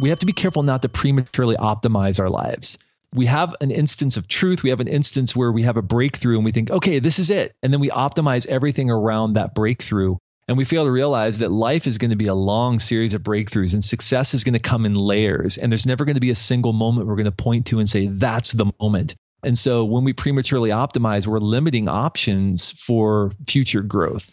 we have to be careful not to prematurely optimize our lives. We have an instance of truth. We have an instance where we have a breakthrough and we think, okay, this is it. And then we optimize everything around that breakthrough. And we fail to realize that life is going to be a long series of breakthroughs and success is going to come in layers. And there's never going to be a single moment we're going to point to and say, that's the moment. And so when we prematurely optimize, we're limiting options for future growth.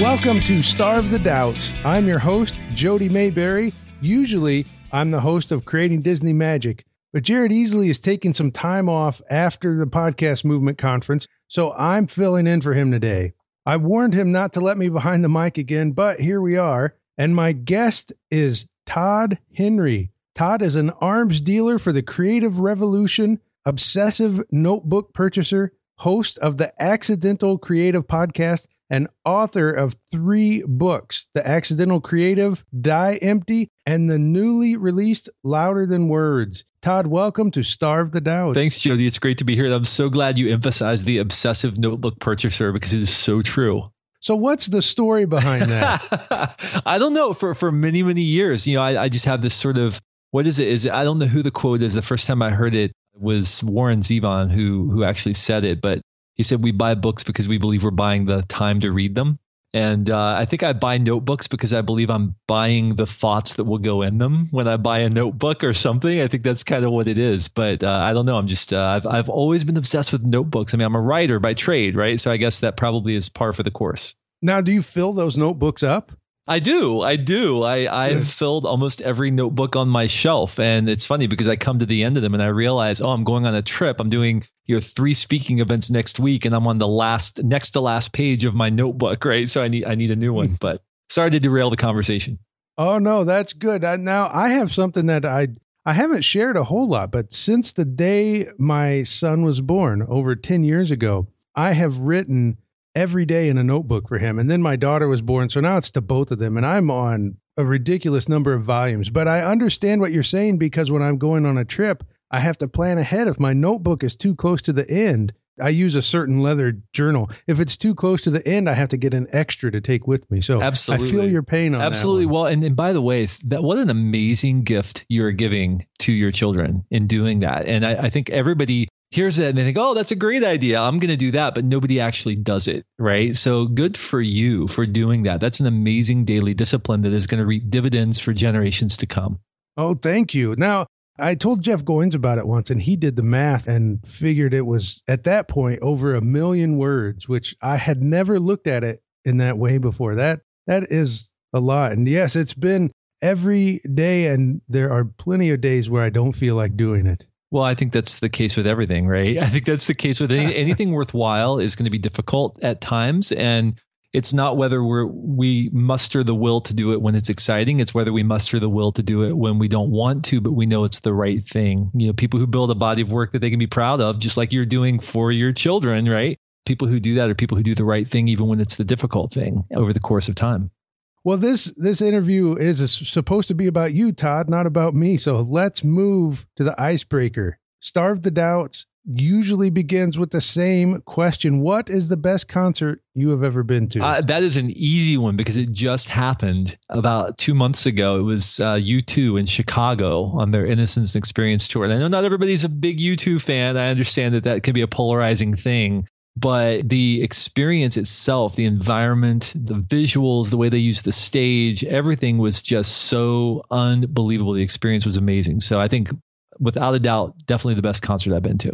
Welcome to Starve the Doubts. I'm your host, Jody Maberry. Usually, I'm the host of Creating Disney Magic, but Jared Easley is taking some time off after the podcast movement conference, so I'm filling in for him today. I warned him not to let me behind the mic again, but here we are. And my guest is Todd Henry. Todd is an arms dealer for the Creative Revolution, obsessive notebook purchaser, host of the Accidental Creative Podcast, and author of three books The Accidental Creative, Die Empty, and the newly released Louder Than Words. Todd, welcome to Starve the Doubt. Thanks, Jody. It's great to be here. I'm so glad you emphasized the obsessive notebook purchaser because it is so true. So what's the story behind that? I don't know. For for many many years, you know, I, I just have this sort of what is it? Is it, I don't know who the quote is. The first time I heard it was Warren Zevon who who actually said it, but he said we buy books because we believe we're buying the time to read them. And uh, I think I buy notebooks because I believe I'm buying the thoughts that will go in them when I buy a notebook or something. I think that's kind of what it is. But uh, I don't know. I'm just uh, I've I've always been obsessed with notebooks. I mean, I'm a writer by trade, right? So I guess that probably is par for the course. Now, do you fill those notebooks up? I do. I do. I, I've filled almost every notebook on my shelf. And it's funny because I come to the end of them and I realize, oh, I'm going on a trip. I'm doing your three speaking events next week and I'm on the last next to last page of my notebook, right? So I need I need a new one. But sorry to derail the conversation. Oh no, that's good. I, now I have something that I I haven't shared a whole lot, but since the day my son was born over 10 years ago, I have written every day in a notebook for him. And then my daughter was born. So now it's to both of them. And I'm on a ridiculous number of volumes. But I understand what you're saying because when I'm going on a trip, I have to plan ahead. If my notebook is too close to the end, I use a certain leather journal. If it's too close to the end, I have to get an extra to take with me. So Absolutely. I feel your pain on Absolutely. Well, and, and by the way, that what an amazing gift you're giving to your children in doing that. And I, I think everybody hears it and they think, oh, that's a great idea. I'm going to do that. But nobody actually does it. Right. So good for you for doing that. That's an amazing daily discipline that is going to reap dividends for generations to come. Oh, thank you. Now, I told Jeff Goins about it once, and he did the math and figured it was at that point over a million words, which I had never looked at it in that way before. That that is a lot. And yes, it's been every day, and there are plenty of days where I don't feel like doing it. Well, I think that's the case with everything, right? I think that's the case with any, anything worthwhile is going to be difficult at times. And it's not whether we're, we muster the will to do it when it's exciting. It's whether we muster the will to do it when we don't want to, but we know it's the right thing. You know, people who build a body of work that they can be proud of, just like you're doing for your children, right? People who do that are people who do the right thing, even when it's the difficult thing over the course of time. Well, this this interview is supposed to be about you, Todd, not about me. So let's move to the icebreaker. Starve the doubts usually begins with the same question: What is the best concert you have ever been to? Uh, that is an easy one because it just happened about two months ago. It was uh, U2 in Chicago on their Innocence Experience tour. And I know not everybody's a big U2 fan. I understand that that can be a polarizing thing but the experience itself, the environment, the visuals, the way they used the stage, everything was just so unbelievable. The experience was amazing. So I think, without a doubt, definitely the best concert I've been to.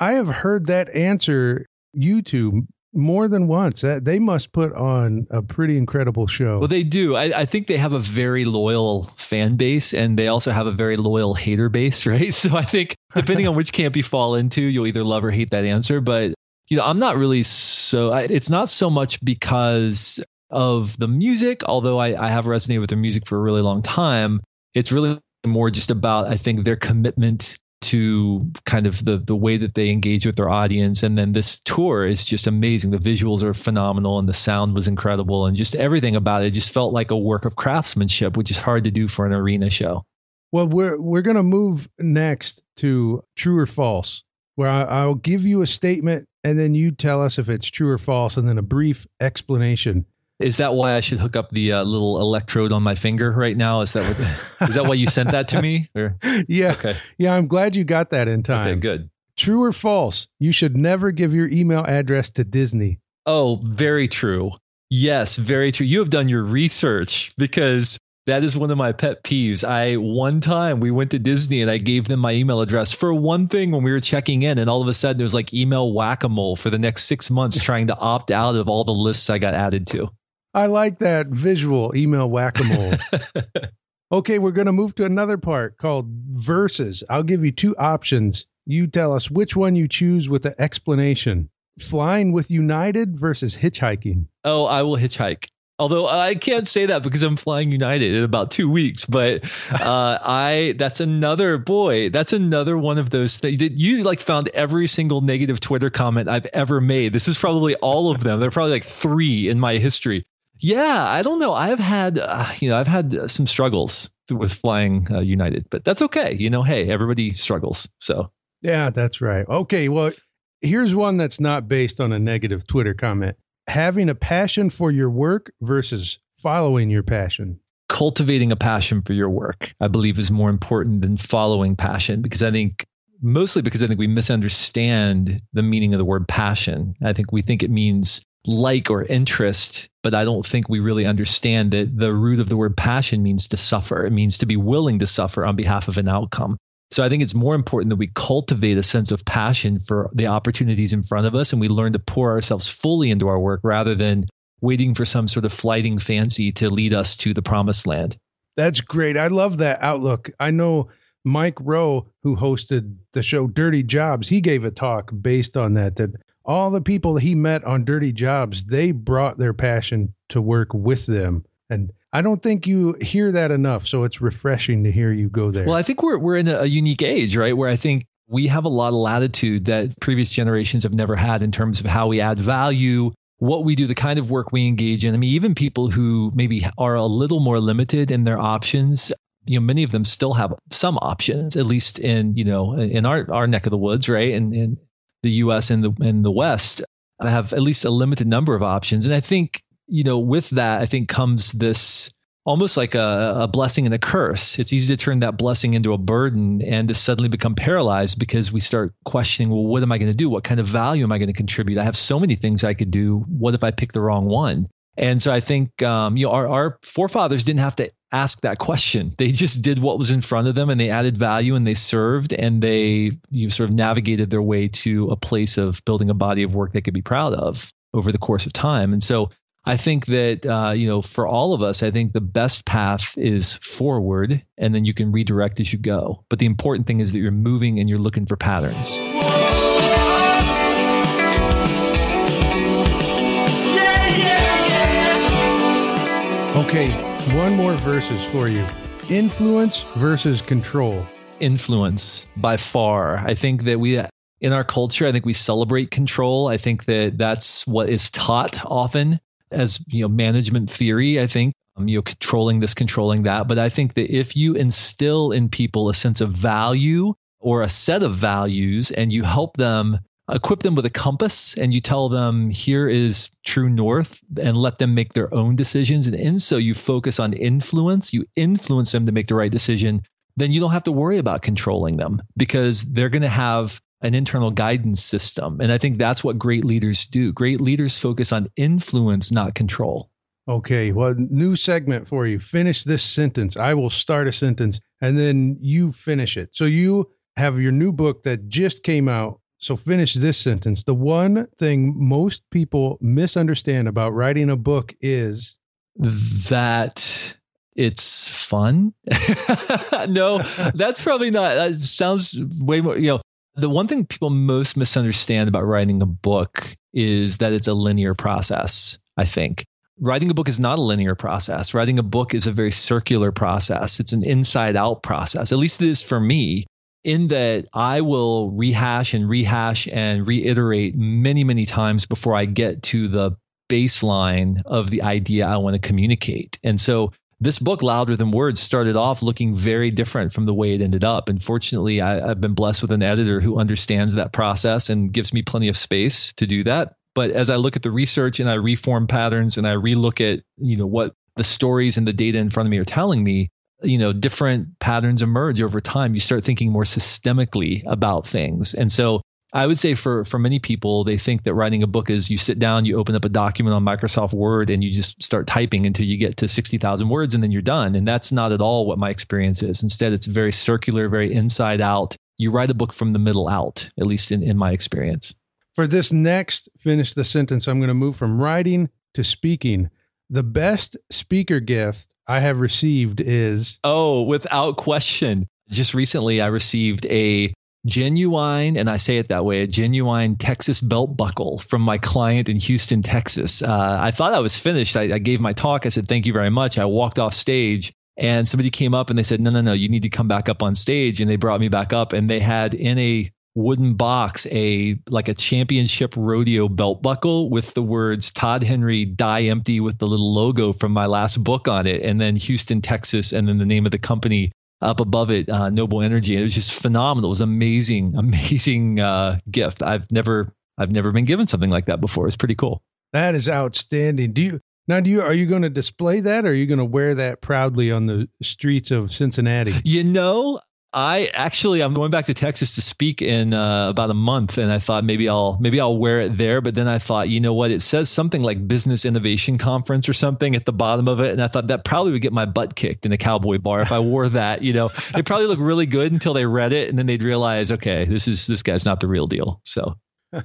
I have heard that answer U2 more than once. That they must put on a pretty incredible show. Well, they do. I, I, think they have a very loyal fan base, and they also have a very loyal hater base, right? So I think depending on which camp you fall into, you'll either love or hate that answer. But you know, I'm not really so, it's not so much because of the music, although I, I have resonated with their music for a really long time. It's really more just about, I think, their commitment to kind of the the way that they engage with their audience. And then this tour is just amazing. The visuals are phenomenal and the sound was incredible. And just everything about it just felt like a work of craftsmanship which is hard to do for an arena show. Well we're we're going to move next to true or false where I, i'll give you a statement and then you tell us if it's true or false, and then a brief explanation. Is that why I should hook up the uh, little electrode on my finger right now? Is that what? is that why you sent that to me? Or? Yeah. Okay. Yeah, I'm glad you got that in time. Okay, good. True or false? You should never give your email address to Disney. Oh, very true. Yes, very true. You have done your research because that is one of my pet peeves. I one time we went to Disney and I gave them my email address for one thing when we were checking in, and all of a sudden it was like email whack a mole for the next six months trying to opt out of all the lists I got added to. I like that visual email whack a mole. okay, we're going to move to another part called verses. I'll give you two options. You tell us which one you choose with the explanation. Flying with United versus hitchhiking. Oh, I will hitchhike. Although I can't say that because I'm flying United in about two weeks, but uh, I that's another boy. That's another one of those things that you like found every single negative Twitter comment I've ever made. This is probably all of them. There are probably like three in my history. Yeah, I don't know. I've had uh, you know I've had some struggles with flying uh, United, but that's okay. You know, hey, everybody struggles. So yeah, that's right. Okay, well, here's one that's not based on a negative Twitter comment having a passion for your work versus following your passion? Cultivating a passion for your work, I believe, is more important than following passion because I think mostly because I think we misunderstand the meaning of the word passion. I think we think it means like or interest, but I don't think we really understand that the root of the word passion means to suffer. It means to be willing to suffer on behalf of an outcome. So I think it's more important that we cultivate a sense of passion for the opportunities in front of us and we learn to pour ourselves fully into our work rather than waiting for some sort of flighting fancy to lead us to the promised land. That's great. I love that outlook. I know Mike Rowe, who hosted the show Dirty Jobs, he gave a talk based on that, that all the people he met on Dirty Jobs, they brought their passion to work with them. And I don't think you hear that enough. So it's refreshing to hear you go there. Well, I think we're we're in a, unique age, right? Where I think we have a lot of latitude that previous generations have never had in terms of how we add value, what we do, the kind of work we engage in. I mean, even people who maybe are a little more limited in their options, you know, many of them still have some options, at least in, you know, in our, our neck of the woods, right? And in the US and the in the West have at least a limited number of options. And I think you know, with that, I think comes this almost like a, a blessing and a curse. It's easy to turn that blessing into a burden and to suddenly become paralyzed because we start questioning, well, what am I going to do? What kind of value am I going to contribute? I have so many things I could do. What if I pick the wrong one? And so I think um, you know our, our forefathers didn't have to ask that question. They just did what was in front of them and they added value and they served and they you sort of navigated their way to a place of building a body of work they could be proud of over the course of time. And so I think that uh, you know, for all of us, I think the best path is forward, and then you can redirect as you go. But the important thing is that you're moving and you're looking for patterns. Okay, one more verses for you. Influence versus control. Influence by far. I think that we in our culture, I think we celebrate control. I think that that's what is taught often as you know management theory i think um, you know controlling this controlling that. But i think that if you instill in people a sense of value or a set of values and you help them equip them with a compass and you tell them here is true north and let them make their own decisions and in so you focus on influence you influence them to make the right decision then you don't have to worry about controlling them because they're going to have an internal guidance system. And I think that's what great leaders do. Great leaders focus on influence, not control. Okay, well, new segment for you. Finish this sentence. I will start a sentence and then you finish it. So you have your new book that just came out. So finish this sentence. The one thing most people misunderstand about writing a book is that it's fun. no, that's probably not. That sounds way more, you know, the one thing people most misunderstand about writing a book is that it's a linear process, I think. Writing a book is not a linear process. Writing a book is a very circular process. It's an inside out process. At least it is for me, in that I will rehash and rehash and reiterate many, many times before I get to the baseline of the idea I want to communicate. And so this book, Louder Than Words, started off looking very different from the way it ended up. And fortunately, I, I've been blessed with an editor who understands that process and gives me plenty of space to do that. But as I look at the research and I reform patterns and I relook at, you know, what the stories and the data in front of me are telling me, you know, different patterns emerge over time. You start thinking more systemically about things. And so I would say for for many people, they think that writing a book is you sit down, you open up a document on Microsoft Word, and you just start typing until you get to sixty thousand words, and then you're done. And that's not at all what my experience is. Instead, it's very circular, very inside out. You write a book from the middle out, at least in, in my experience. For this next finish the sentence, I'm going to move from writing to speaking. The best speaker gift I have received is oh, without question. Just recently, I received a genuine, and I say it that way, a genuine Texas belt buckle from my client in Houston, Texas. Uh, I thought I was finished. I, I gave my talk. I said, thank you very much. I walked off stage and somebody came up and they said, no, no, no, you need to come back up on stage. And they brought me back up and they had in a wooden box a like a championship rodeo belt buckle with the words Todd Henry die empty with the little logo from my last book on it and then Houston Texas and then the name of the company up above it, uh, Noble Energy. And it was just phenomenal. It was amazing, amazing uh, gift. I've never, I've never been given something like that before. It's pretty cool. That is outstanding. Do you now? Do you are you going to display that? Or are you going to wear that proudly on the streets of Cincinnati? You know, I actually I'm going back to Texas to speak in uh, about a month, and I thought maybe I'll maybe I'll wear it there. But then I thought, you know what? It says something like Business Innovation Conference or something at the bottom of it, and I thought that probably would get my butt kicked in a cowboy bar if I wore that. You know, it probably look really good until they read it, and then they'd realize, okay, this is this guy's not the real deal. So.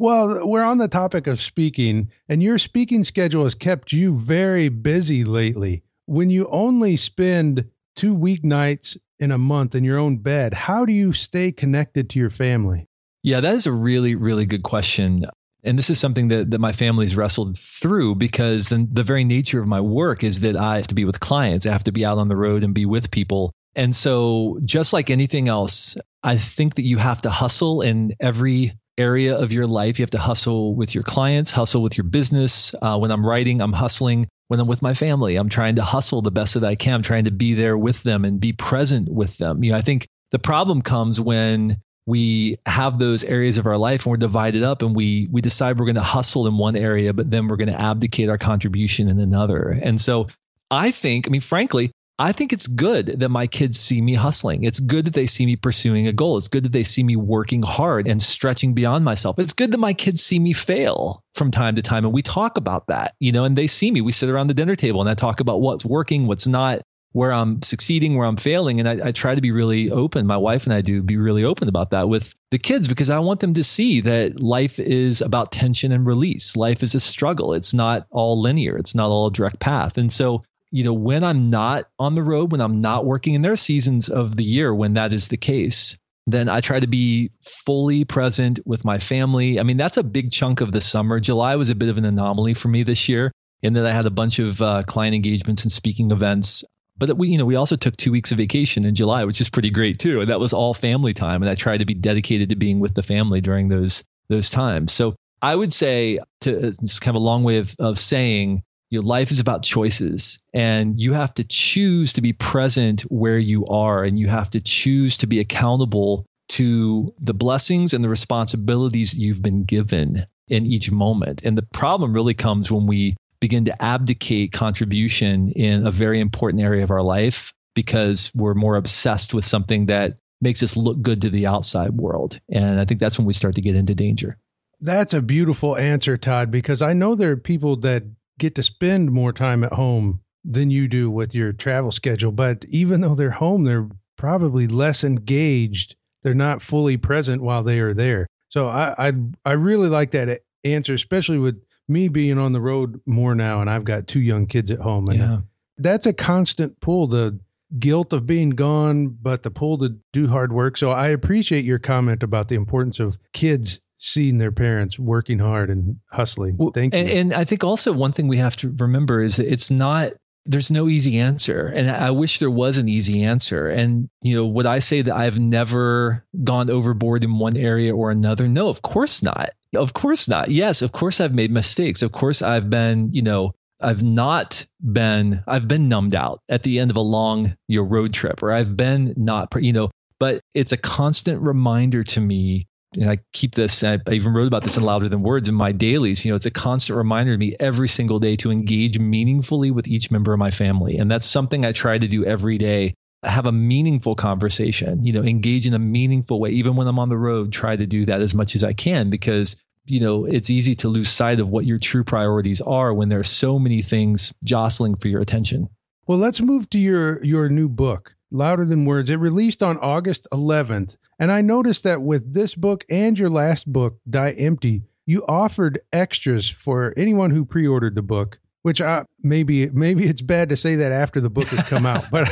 Well, we're on the topic of speaking, and your speaking schedule has kept you very busy lately. When you only spend two weeknights in a month in your own bed, how do you stay connected to your family? Yeah, that is a really, really good question. And this is something that, that my family's wrestled through because the, the very nature of my work is that I have to be with clients. I have to be out on the road and be with people. And so, just like anything else, I think that you have to hustle in every area of your life. You have to hustle with your clients, hustle with your business. Uh, when I'm writing, I'm hustling when I'm with my family. I'm trying to hustle the best that I can. I'm trying to be there with them and be present with them. You know, I think the problem comes when we have those areas of our life and we're divided up and we we decide we're going to hustle in one area but then we're going to abdicate our contribution in another. And so I think, I mean frankly, I think it's good that my kids see me hustling. It's good that they see me pursuing a goal. It's good that they see me working hard and stretching beyond myself. It's good that my kids see me fail from time to time. And we talk about that, you know, and they see me. We sit around the dinner table and I talk about what's working, what's not, where I'm succeeding, where I'm failing. And I, I try to be really open. My wife and I do be really open about that with the kids because I want them to see that life is about tension and release. Life is a struggle. It's not all linear, it's not all a direct path. And so you know, when I'm not on the road, when I'm not working, and there are seasons of the year when that is the case, then I try to be fully present with my family. I mean, that's a big chunk of the summer. July was a bit of an anomaly for me this year in that I had a bunch of uh, client engagements and speaking events. But we, you know, we also took two weeks of vacation in July, which is pretty great too. And that was all family time. And I tried to be dedicated to being with the family during those those times. So I would say to it's kind of a long way of, of saying your life is about choices and you have to choose to be present where you are and you have to choose to be accountable to the blessings and the responsibilities you've been given in each moment. And the problem really comes when we begin to abdicate contribution in a very important area of our life because we're more obsessed with something that makes us look good to the outside world. And I think that's when we start to get into danger. That's a beautiful answer, Todd, because I know there are people that get to spend more time at home than you do with your travel schedule. But even though they're home, they're probably less engaged. They're not fully present while they are there. So I I, I really like that answer, especially with me being on the road more now, and I've got two young kids at home, and yeah. that's a constant pull. The guilt of being gone, but the pull to do hard work. So I appreciate your comment about the importance of kids seeing their parents working hard and hustling. Well, Thank you. And, and I think also one thing we have to remember is that it's not there's no easy answer and i wish there was an easy answer and you know would i say that i've never gone overboard in one area or another no of course not of course not yes of course i've made mistakes of course i've been you know I've not been I've been numbed out at the end of a long you know, road trip, or I've been not you know. But it's a constant reminder to me, and I keep this. I, I even wrote about this in louder than words in my dailies. You know, it's a constant reminder to me every single day to engage meaningfully with each member of my family, and that's something I try to do every day have a meaningful conversation, you know, engage in a meaningful way. Even when I'm on the road, try to do that as much as I can because, you know, it's easy to lose sight of what your true priorities are when there are so many things jostling for your attention. Well, let's move to your your new book, Louder Than Words. It released on August 11th, and I noticed that with this book and your last book, Die Empty, you offered extras for anyone who pre-ordered the book which I, maybe maybe it's bad to say that after the book has come out, but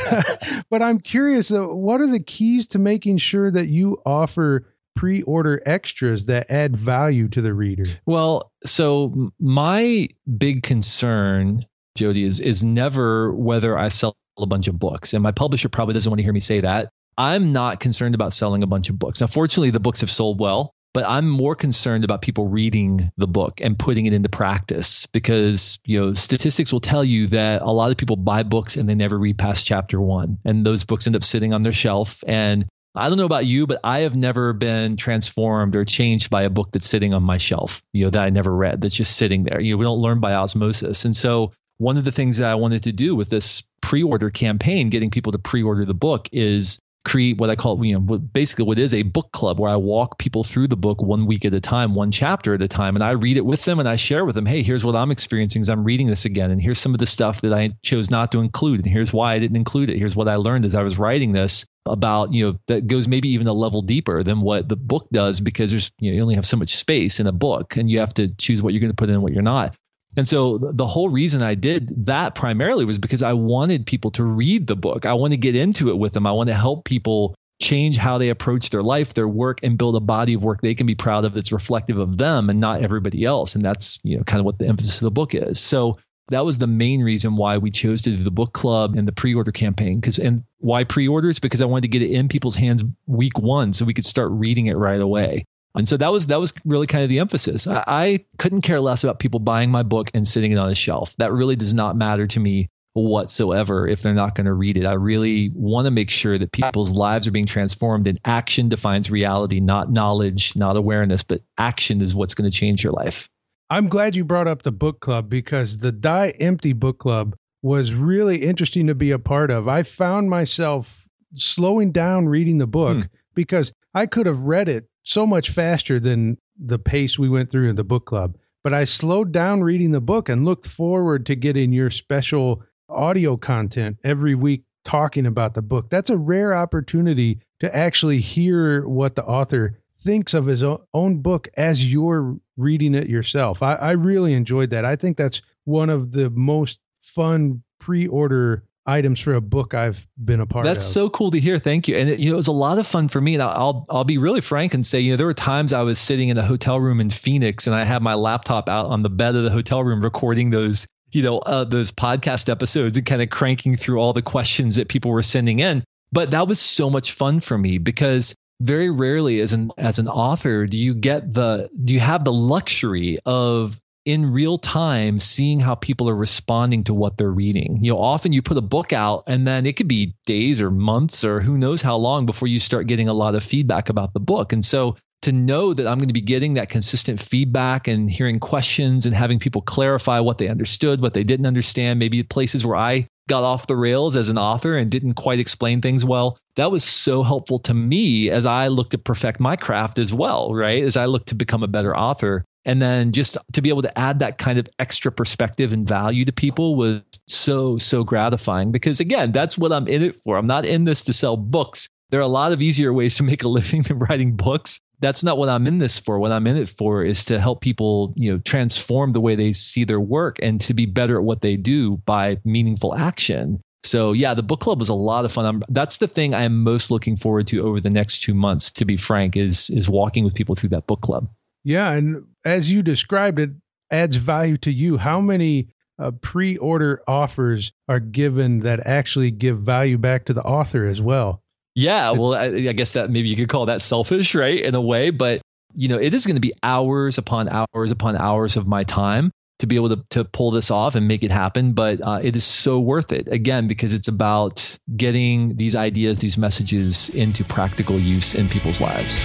but I'm curious. Uh, what are the keys to making sure that you offer pre-order extras that add value to the reader? Well, so my big concern, Jody, is is never whether I sell a bunch of books, and my publisher probably doesn't want to hear me say that. I'm not concerned about selling a bunch of books. Now, fortunately, the books have sold well but I'm more concerned about people reading the book and putting it into practice because, you know, statistics will tell you that a lot of people buy books and they never read past chapter 1 and those books end up sitting on their shelf and I don't know about you, but I have never been transformed or changed by a book that's sitting on my shelf, you know, that I never read, that's just sitting there. You know, we don't learn by osmosis. And so one of the things that I wanted to do with this pre-order campaign, getting people to pre-order the book is create what I call, you know, basically what is a book club where I walk people through the book one week at a time, one chapter at a time, and I read it with them and I share with them, hey, here's what I'm experiencing as I'm reading this again, and here's some of the stuff that I chose not to include, and here's why I didn't include it. Here's what I learned as I was writing this about, you know, that goes maybe even a level deeper than what the book does because there's, you, know, you only have so much space in a book and you have to choose what you're going to put in and what you're not. And so the whole reason I did that primarily was because I wanted people to read the book. I want to get into it with them. I want to help people change how they approach their life, their work, and build a body of work they can be proud of that's reflective of them and not everybody else. And that's, you know, kind of what the emphasis of the book is. So that was the main reason why we chose to do the book club and the pre-order campaign. Because and why pre-orders? Because I wanted to get it in people's hands week one so we could start reading it right away. And so that was that was really kind of the emphasis. I, I, couldn't care less about people buying my book and sitting it on a shelf. That really does not matter to me whatsoever if they're not going to read it. I really want to make sure that people's lives are being transformed and action defines reality, not knowledge, not awareness, but action is what's going to change your life. I'm glad you brought up the book club because the Die Empty book club was really interesting to be a part of. I found myself slowing down reading the book hmm. because I could have read it so much faster than the pace we went through in the book club. But I slowed down reading the book and looked forward to getting your special audio content every week talking about the book. That's a rare opportunity to actually hear what the author thinks of his own book as you're reading it yourself. I, I really enjoyed that. I think that's one of the most fun pre order items for a book I've been a part That's of. That's so cool to hear. Thank you. And it, you know, it was a lot of fun for me. And I'll I'll be really frank and say, you know, there were times I was sitting in a hotel room in Phoenix and I had my laptop out on the bed of the hotel room recording those, you know, uh, those podcast episodes and kind of cranking through all the questions that people were sending in. But that was so much fun for me because very rarely as an as an author do you get the do you have the luxury of in real time seeing how people are responding to what they're reading. You know, often you put a book out and then it could be days or months or who knows how long before you start getting a lot of feedback about the book. And so to know that I'm going to be getting that consistent feedback and hearing questions and having people clarify what they understood, what they didn't understand, maybe places where I got off the rails as an author and didn't quite explain things well. That was so helpful to me as I looked to perfect my craft as well, right? As I looked to become a better author. And then just to be able to add that kind of extra perspective and value to people was so, so gratifying because, again, that's what I'm in it for. I'm not in this to sell books. There are a lot of easier ways to make a living than writing books. That's not what I'm in this for. What I'm in it for is to help people, you know, transform the way they see their work and to be better at what they do by meaningful action. So yeah, the book club was a lot of fun. I'm, that's the thing I am most looking forward to over the next two months. To be frank, is is walking with people through that book club. Yeah, and as you described it, adds value to you. How many uh, pre-order offers are given that actually give value back to the author as well? Yeah, well, I, I guess that maybe you could call that selfish, right, in a way. But you know, it is going to be hours upon hours upon hours of my time to be able to, to pull this off and make it happen. But uh, it is so worth it, again, because it's about getting these ideas, these messages into practical use in people's lives.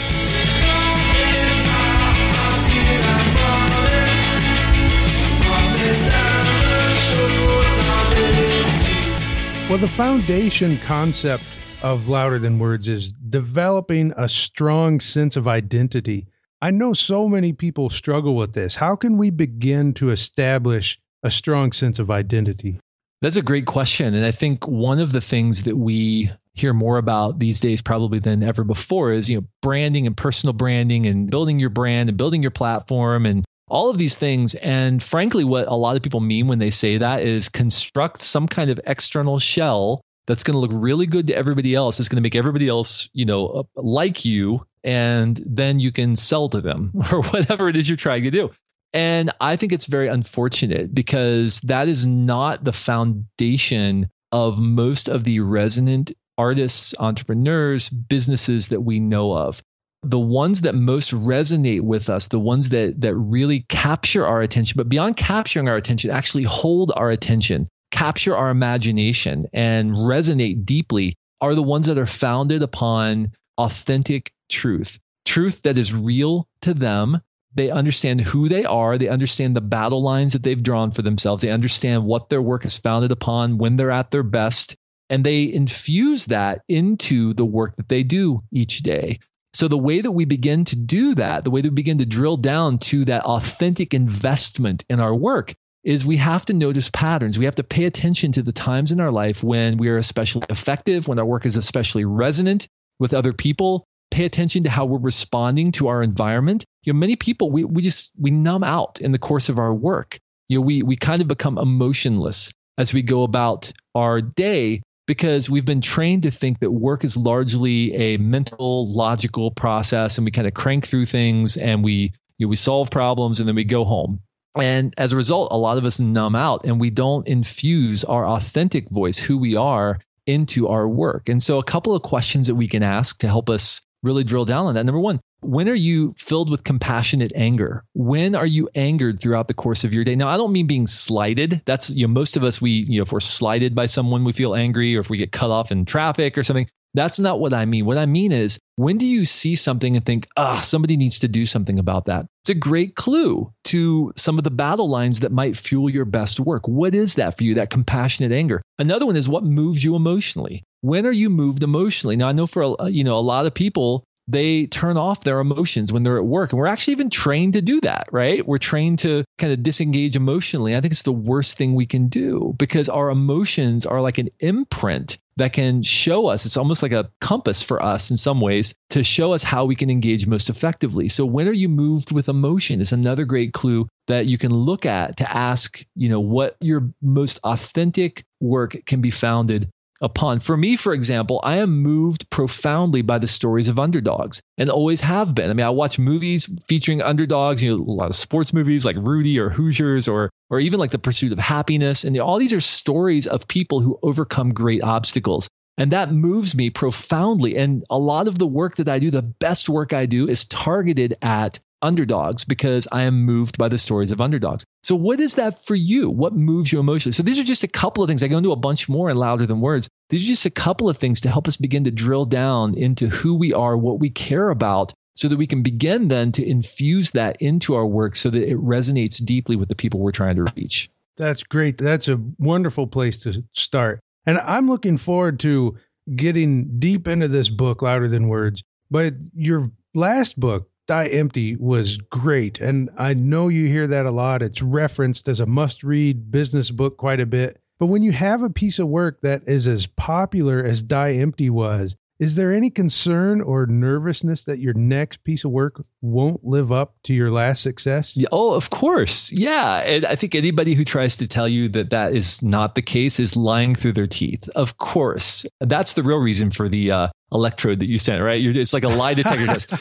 Well, the foundation concept of Louder Than Words is developing a strong sense of identity. I know so many people struggle with this. How can we begin to establish a strong sense of identity? That's a great question. And I think one of the things that we hear more about these days probably than ever before is, you know, branding and personal branding and building your brand and building your platform and all of these things. And frankly, what a lot of people mean when they say that is construct some kind of external shell that's going to look really good to everybody else. It's going to make everybody else, you know, uh, like you. And then you can sell to them or whatever it is you're trying to do. And I think it's very unfortunate because that is not the foundation of most of the resonant artists, entrepreneurs, businesses that we know of the ones that most resonate with us, the ones that that really capture our attention, but beyond capturing our attention, actually hold our attention, capture our imagination and resonate deeply are the ones that are founded upon authentic truth. Truth that is real to them. They understand who they are. They understand the battle lines that they've drawn for themselves. They understand what their work is founded upon when they're at their best. And they infuse that into the work that they do each day. So, the way that we begin to do that, the way that we begin to drill down to that authentic investment in our work is we have to notice patterns. We have to pay attention to the times in our life when we are especially effective, when our work is especially resonant with other people. Pay attention to how we're responding to our environment. You know, many people we we just we numb out in the course of our work. You know, we we kind of become emotionless as we go about our day because we've been trained to think that work is largely a mental, logical process, and we kind of crank through things and we you know, we solve problems and then we go home. And as a result, a lot of us numb out and we don't infuse our authentic voice, who we are, into our work. And so, a couple of questions that we can ask to help us really drill down on that. Number one, when are you filled with compassionate anger? When are you angered throughout the course of your day? Now, I don't mean being slighted. That's, you know, most of us, we, you know, if we're slighted by someone, we feel angry, or if we get cut off in traffic or something. That's not what I mean. What I mean is, when do you see something and think, ah, somebody needs to do something about that? It's a great clue to some of the battle lines that might fuel your best work. What is that for you, that compassionate anger? Another one is what moves you emotionally. When are you moved emotionally? Now, I know for, you know, a lot of people, they turn off their emotions when they're at work. And we're actually even trained to do that, right? We're trained to kind of disengage emotionally. I think it's the worst thing we can do because our emotions are like an imprint that can show us, it's almost like a compass for us in some ways to show us how we can engage most effectively. So when are you moved with emotion is another great clue that you can look at to ask, you know, what your most authentic work can be founded upon. For me, for example, I am moved profoundly by the stories of underdogs and always have been. I mean, I watch movies featuring underdogs, you know, a lot of sports movies like Rudy or Hoosiers or or even like The Pursuit of Happiness. And all these are stories of people who overcome great obstacles. And that moves me profoundly. And a lot of the work that I do, the best work I do, is targeted at underdogs because I am moved by the stories of underdogs. So, what is that for you? What moves you emotionally? So, these are just a couple of things. I go into a bunch more and louder than words. These are just a couple of things to help us begin to drill down into who we are, what we care about, so that we can begin then to infuse that into our work so that it resonates deeply with the people we're trying to reach. That's great. That's a wonderful place to start. And I'm looking forward to getting deep into this book, Louder Than Words. But your last book, Die Empty was great. And I know you hear that a lot. It's referenced as a must read business book quite a bit. But when you have a piece of work that is as popular as Die Empty was, is there any concern or nervousness that your next piece of work won't live up to your last success? Oh, of course. Yeah. And I think anybody who tries to tell you that that is not the case is lying through their teeth. Of course. That's the real reason for the uh, electrode that you sent, right? You're, it's like a lie detector test.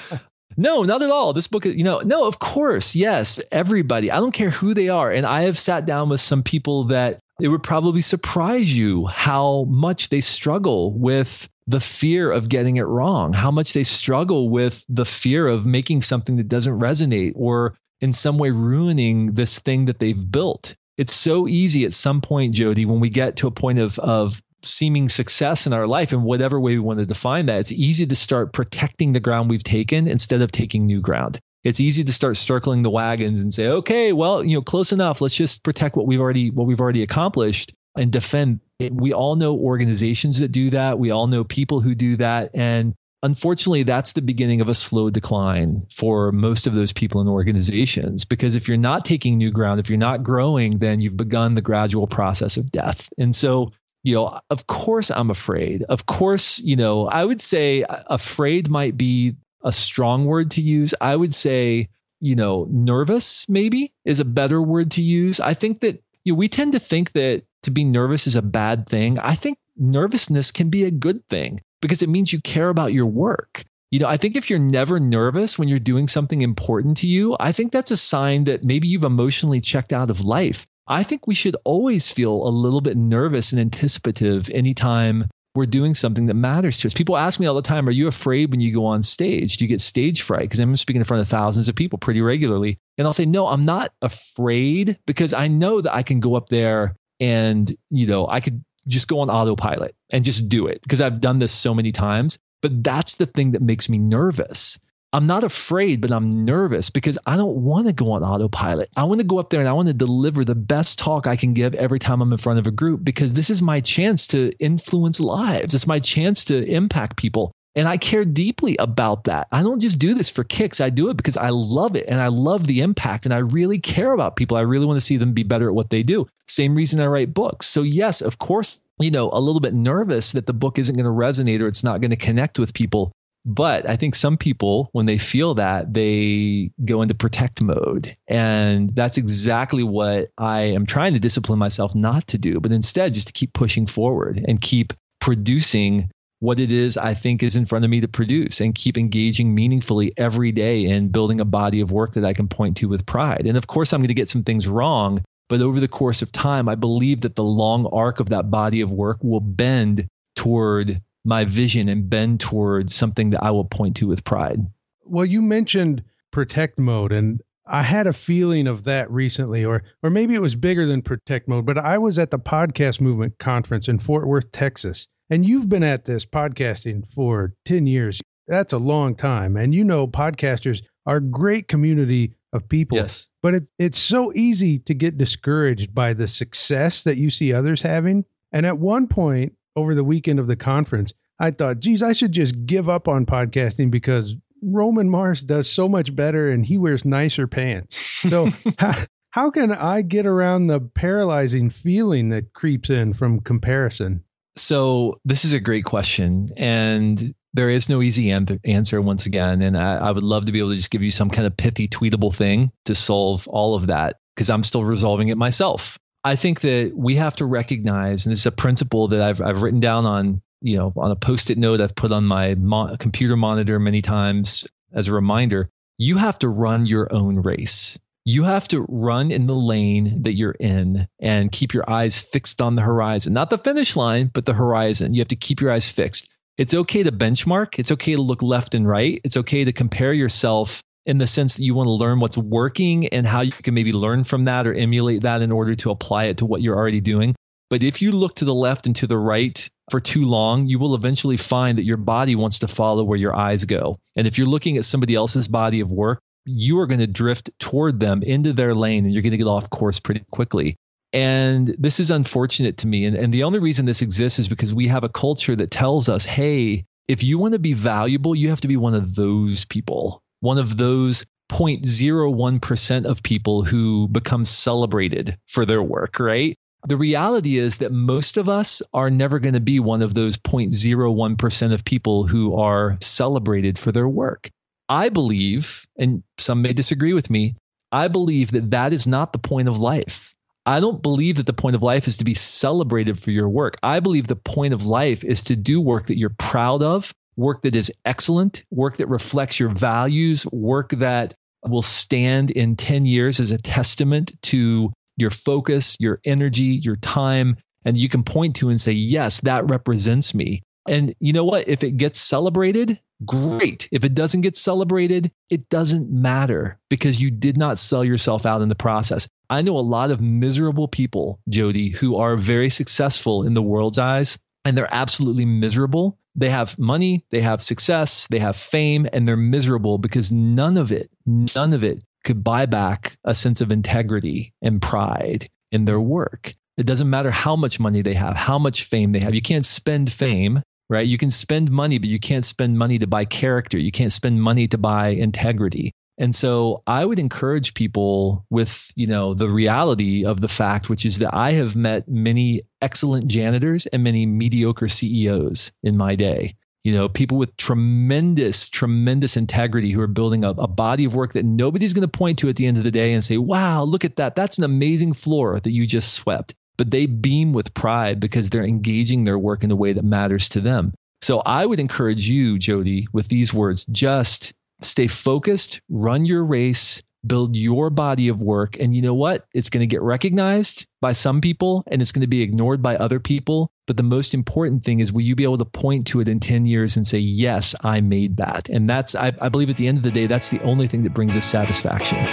No, not at all. This book, you know, no, of course, yes, everybody. I don't care who they are. And I have sat down with some people that it would probably surprise you how much they struggle with the fear of getting it wrong, how much they struggle with the fear of making something that doesn't resonate or in some way ruining this thing that they've built. It's so easy at some point, Jody, when we get to a point of, of seeming success in our life in whatever way we want to define that, it's easy to start protecting the ground we've taken instead of taking new ground. It's easy to start circling the wagons and say, okay, well, you know, close enough. Let's just protect what we've already what we've already accomplished and defend. We all know organizations that do that. We all know people who do that. And unfortunately, that's the beginning of a slow decline for most of those people in organizations. Because if you're not taking new ground, if you're not growing, then you've begun the gradual process of death. And so you know, of course I'm afraid. Of course, you know, I would say afraid might be a strong word to use. I would say, you know, nervous maybe is a better word to use. I think that you know, we tend to think that to be nervous is a bad thing. I think nervousness can be a good thing because it means you care about your work. You know, I think if you're never nervous when you're doing something important to you, I think that's a sign that maybe you've emotionally checked out of life. I think we should always feel a little bit nervous and anticipative anytime we're doing something that matters to us. People ask me all the time, Are you afraid when you go on stage? Do you get stage fright? Because I'm speaking in front of thousands of people pretty regularly. And I'll say, No, I'm not afraid because I know that I can go up there and, you know, I could just go on autopilot and just do it because I've done this so many times. But that's the thing that makes me nervous I'm not afraid, but I'm nervous because I don't want to go on autopilot. I want to go up there and I want to deliver the best talk I can give every time I'm in front of a group because this is my chance to influence lives. It's my chance to impact people. And I care deeply about that. I don't just do this for kicks. I do it because I love it and I love the impact and I really care about people. I really want to see them be better at what they do. Same reason I write books. So, yes, of course, you know, a little bit nervous that the book isn't going to resonate or it's not going to connect with people but I think some people, when they feel that, they go into protect mode. And that's exactly what I am trying to discipline myself not to do, but instead just to keep pushing forward and keep producing what it is I think is in front of me to produce and keep engaging meaningfully every day in building a body of work that I can point to with pride. And of course, I'm going to get some things wrong, but over the course of time, I believe that the long arc of that body of work will bend toward my vision and bend towards something that I will point to with pride. Well, you mentioned protect mode and I had a feeling of that recently or or maybe it was bigger than protect mode, but I was at the podcast movement conference in Fort Worth, Texas. And you've been at this podcasting for 10 years. That's a long time. And you know podcasters are a great community of people. Yes. But it, it's so easy to get discouraged by the success that you see others having. And at one point, over the weekend of the conference, I thought, geez, I should just give up on podcasting because Roman Mars does so much better and he wears nicer pants. So, how, how can I get around the paralyzing feeling that creeps in from comparison? So, this is a great question. And there is no easy answer once again. And I, I would love to be able to just give you some kind of pithy, tweetable thing to solve all of that because I'm still resolving it myself. I think that we have to recognize, and this is a principle that I've I've written down on you know on a post-it note I've put on my mo- computer monitor many times as a reminder. You have to run your own race. You have to run in the lane that you're in and keep your eyes fixed on the horizon, not the finish line, but the horizon. You have to keep your eyes fixed. It's okay to benchmark. It's okay to look left and right. It's okay to compare yourself in the sense that you want to learn what's working and how you can maybe learn from that or emulate that in order to apply it to what you're already doing. But if you look to the left and to the right for too long, you will eventually find that your body wants to follow where your eyes go. And if you're looking at somebody else's body of work, you are going to drift toward them into their lane and you're going to get off course pretty quickly. And this is unfortunate to me. And, and the only reason this exists is because we have a culture that tells us, hey, if you want to be valuable, you have to be one of those people one of those 0.01% of people who become celebrated for their work, right? The reality is that most of us are never going to be one of those 0.01% of people who are celebrated for their work. I believe, and some may disagree with me, I believe that that is not the point of life. I don't believe that the point of life is to be celebrated for your work. I believe the point of life is to do work that you're proud of work that is excellent, work that reflects your values, work that will stand in 10 years as a testament to your focus, your energy, your time. And you can point to and say, yes, that represents me. And you know what? If it gets celebrated, great. If it doesn't get celebrated, it doesn't matter because you did not sell yourself out in the process. I know a lot of miserable people, Jody, who are very successful in the world's eyes, and they're absolutely miserable. They have money, they have success, they have fame, and they're miserable because none of it, none of it could buy back a sense of integrity and pride in their work. It doesn't matter how much money they have, how much fame they have. You can't spend fame, right? You can spend money, but you can't spend money to buy character. You can't spend money to buy integrity. And so I would encourage people with, you know, the reality of the fact, which is that I have met many excellent janitors and many mediocre CEOs in my day you know, people with tremendous, tremendous integrity who are building a, a body of work that nobody's going to point to at the end of the day and say, wow, look at that. That's an amazing floor that you just swept. But they beam with pride because they're engaging their work in a way that matters to them. So I would encourage you, Jody, with these words just stay focused, run your race, build your body of work. And you know what? It's going to get recognized by some people and it's going to be ignored by other people. But the most important thing is will you be able to point to it in 10 years and say, yes, I made that? And that's, I, I believe at the end of the day, that's the only thing that brings us satisfaction.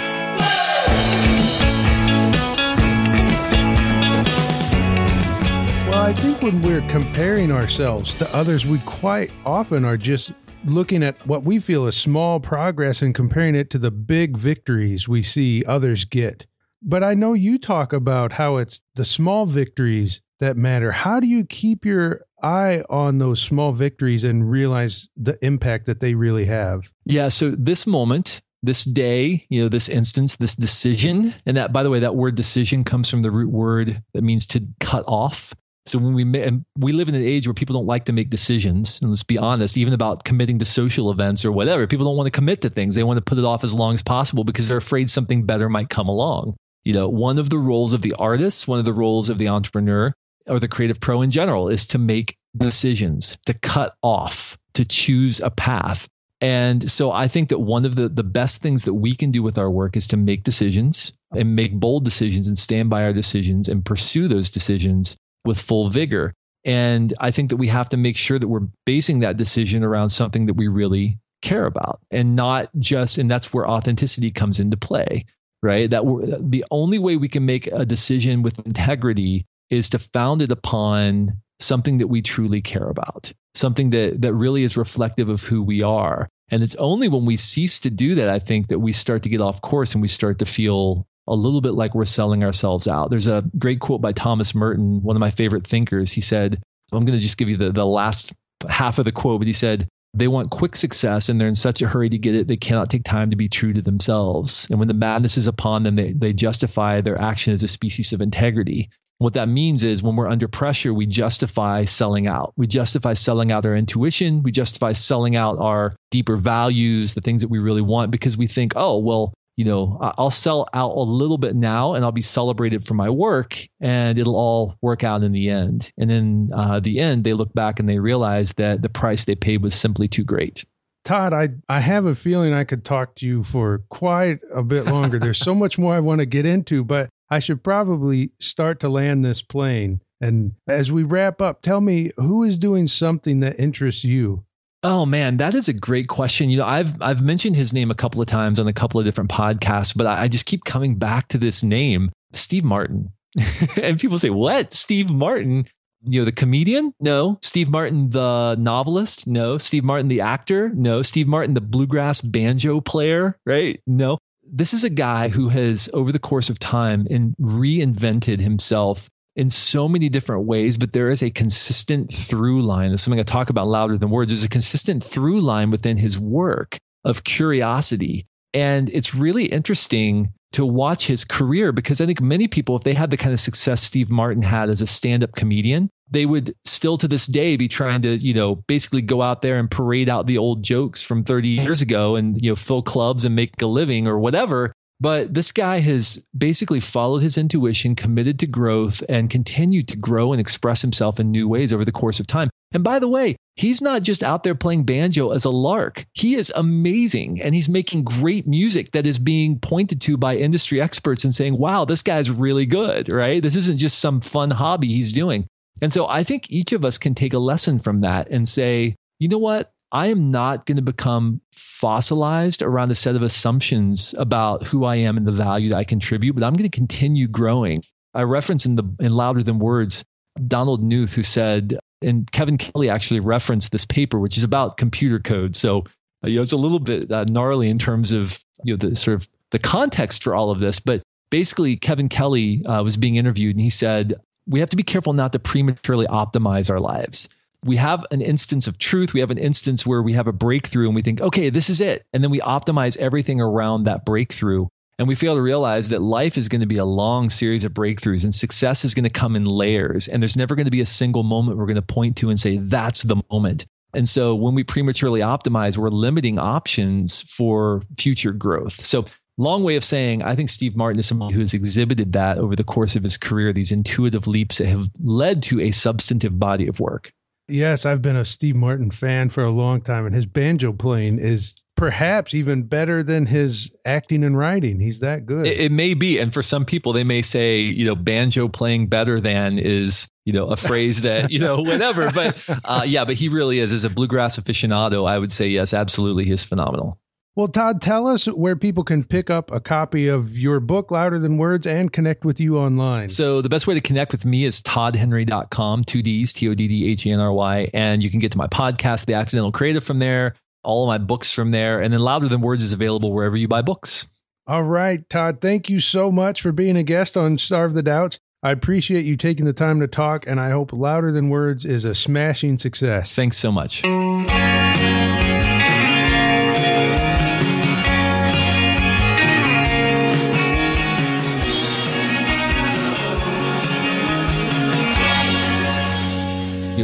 Well, I think when we're comparing ourselves to others, we quite often are just looking at what we feel is small progress and comparing it to the big victories we see others get. But I know you talk about how it's the small victories that matter. How do you keep your eye on those small victories and realize the impact that they really have? Yeah. So, this moment, this day, you know, this instance, this decision, and that, by the way, that word decision comes from the root word that means to cut off. So when we and we live in an age where people don't like to make decisions, and let's be honest, even about committing to social events or whatever, people don't want to commit to things. They want to put it off as long as possible because they're afraid something better might come along. You know, one of the roles of the artist, one of the roles of the entrepreneur or the creative pro in general is to make decisions, to cut off, to choose a path. And so I think that one of the, the best things that we can do with our work is to make decisions and make bold decisions and stand by our decisions and pursue those decisions with full vigor. And I think that we have to make sure that we're basing that decision around something that we really care about and not just, and that's where authenticity comes into play, right? That the only way we can make a decision with integrity is to found it upon something that we truly care about, something that, that really is reflective of who we are. And it's only when we cease to do that, I think, that we start to get off course and we start to feel a little bit like we're selling ourselves out. There's a great quote by Thomas Merton, one of my favorite thinkers. He said, I'm going to just give you the, the last half of the quote, but he said, they want quick success and they're in such a hurry to get it, they cannot take time to be true to themselves. And when the madness is upon them, they, they justify their action as a species of integrity. What that means is when we're under pressure, we justify selling out. We justify selling out our intuition. We justify selling out our deeper values, the things that we really want, because we think, oh, well, you know, I'll sell out a little bit now and I'll be celebrated for my work and it'll all work out in the end. And then uh, the end, they look back and they realize that the price they paid was simply too great. Todd, I, I have a feeling I could talk to you for quite a bit longer. There's so much more I want to get into, but I should probably start to land this plane. And as we wrap up, tell me who is doing something that interests you Oh man, that is a great question. You know, I've I've mentioned his name a couple of times on a couple of different podcasts, but I, I just keep coming back to this name, Steve Martin. and people say, "What? Steve Martin?" You know, the comedian? No. Steve Martin, the novelist? No. Steve Martin, the actor? No. Steve Martin, the bluegrass banjo player? Right? No. This is a guy who has, over the course of time, and reinvented himself in so many different ways, but there is a consistent through line. That's something I talk about louder than words. There's a consistent through line within his work of curiosity. And it's really interesting to watch his career because I think many people, if they had the kind of success Steve Martin had as a stand up comedian, they would still to this day be trying to, you know, basically go out there and parade out the old jokes from 30 years ago and, you know, fill clubs and make a living or whatever. But this guy has basically followed his intuition, committed to growth, and continued to grow and express himself in new ways over the course of time. And by the way, he's not just out there playing banjo as a lark. He is amazing and he's making great music that is being pointed to by industry experts and saying, wow, this guy's really good, right? This isn't just some fun hobby he's doing. And so I think each of us can take a lesson from that and say, you know what? I am not going to become fossilized around a set of assumptions about who I am and the value that I contribute, but I'm going to continue growing. I reference in the in louder than words Donald Knuth who said and Kevin Kelly actually referenced this paper which is about computer code. So uh, you know, it's a little bit uh, gnarly in terms of you know the sort of the context for all of this, but basically Kevin Kelly uh, was being interviewed and he said we have to be careful not to prematurely optimize our lives. We have an instance of truth. We have an instance where we have a breakthrough and we think, okay, this is it. And then we optimize everything around that breakthrough. And we fail to realize that life is going to be a long series of breakthroughs and success is going to come in layers. And there's never going to be a single moment we're going to point to and say, that's the moment. And so when we prematurely optimize, we're limiting options for future growth. So long way of saying I think Steve Martin is someone who has exhibited that over the course of his career, these intuitive leaps that have led to a substantive body of work. Yes, I've been a Steve Martin fan for a long time, and his banjo playing is perhaps even better than his acting and writing. He's that good. It, it, may be, and for some people, they may say, you know, banjo playing better than is, you know, a phrase that you know, whatever. But uh, yeah, but he really is. As a bluegrass aficionado, I would say yes, absolutely, he's phenomenal. Well, Todd, tell us where people can pick up a copy of your book, Louder Than Words, and connect with you online. So, the best way to connect with me is toddhenry.com, two D's, T O D D H E N R Y. And you can get to my podcast, The Accidental Creative, from there, all of my books from there. And then Louder Than Words is available wherever you buy books. All right, Todd, thank you so much for being a guest on Starve the Doubts. I appreciate you taking the time to talk, and I hope Louder Than Words is a smashing success. Thanks so much.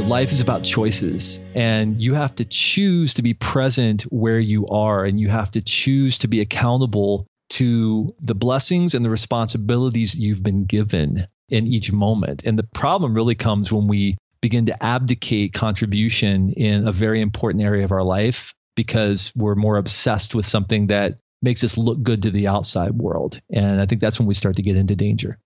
Life is about choices and you have to choose to be present where you are and you have to choose to be accountable to the blessings and the responsibilities you've been given in each moment. And the problem really comes when we begin to abdicate contribution in a very important area of our life because we're more obsessed with something that makes us look good to the outside world. And I think that's when we start to get into danger.